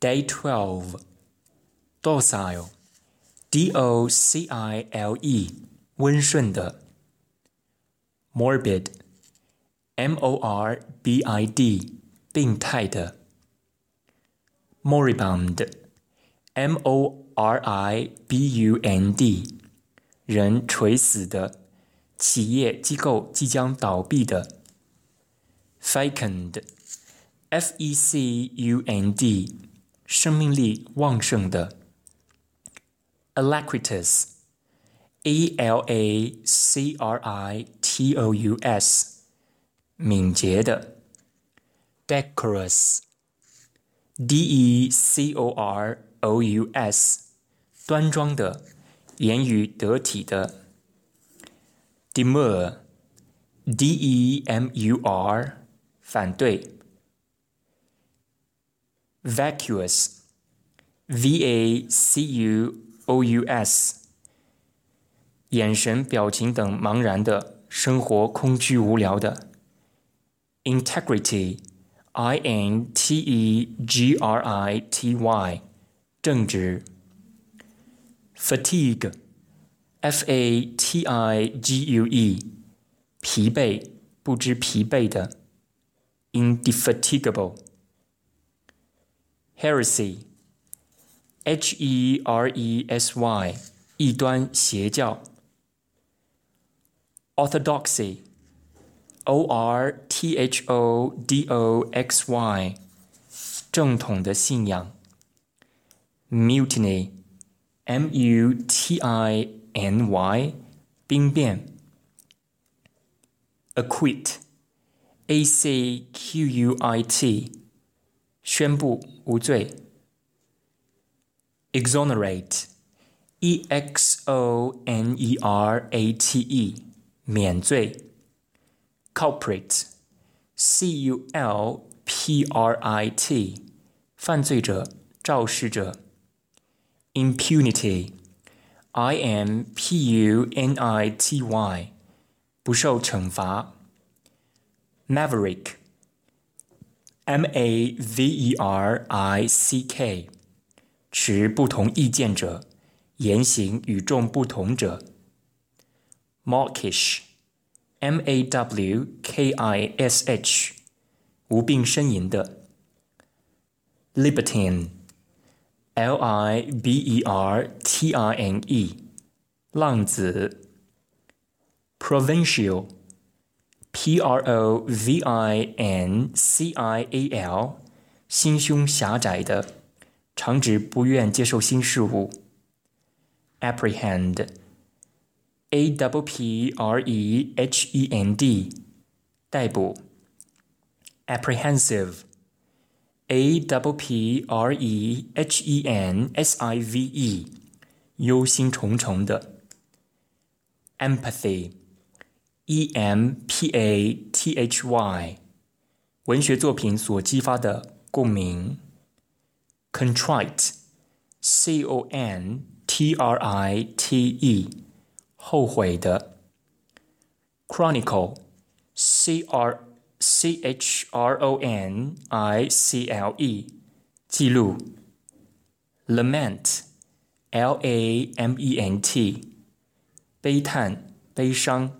Day 12. Docile. D O C I L E. 温顺的。Morbid. M O R B I D. 病态的。Moribund. M O R I B U N D. 人垂死的，企业机构即将倒闭的。Fecund. F E C U N D. 生命力旺盛的，alacritus，a l a c r i t o u s，敏捷的，decorous，d e c o r o u s，端庄的，言语得体的，demur，d e m u r，反对。vacuous, v a c u o u s，眼神、表情等茫然的，生活空虚无聊的。integrity, i n t e g r i t y，正直。fatigue, f a t i g u e，疲惫，不知疲惫的。indefatigable。 heresy, h e r e s y，异端邪教。orthodoxy, o r t h o d o x y，正统的信仰。mutiny, m u t i n y，兵变。acquit, a c q u i t。 宣布无罪。exonerate，e x o n e r a t e，免罪。culprit，c u l p r i t，犯罪者、肇事者。impunity，i m p u n i t y，不受惩罚。maverick。 M A V E R I C K，持不同意见者，言行与众不同者。Mawkish，M A W K I S H，无病呻吟的。Libertine，L I B E R T I N E，浪子。Provincial。 P R O V I N C I A L，心胸狭窄的，常指不愿接受新事物。Apprehend，A W P R E H E N D，逮捕。Apprehensive，A W P R E H E N S I V E，忧心忡忡的。Empathy。E M P A T H Y，文学作品所激发的共鸣。Contrite，C O N T R I T E，后悔的。Chronicle，C R C H R O N I C L E，记录。Lament，L A M E N T，悲叹、悲伤。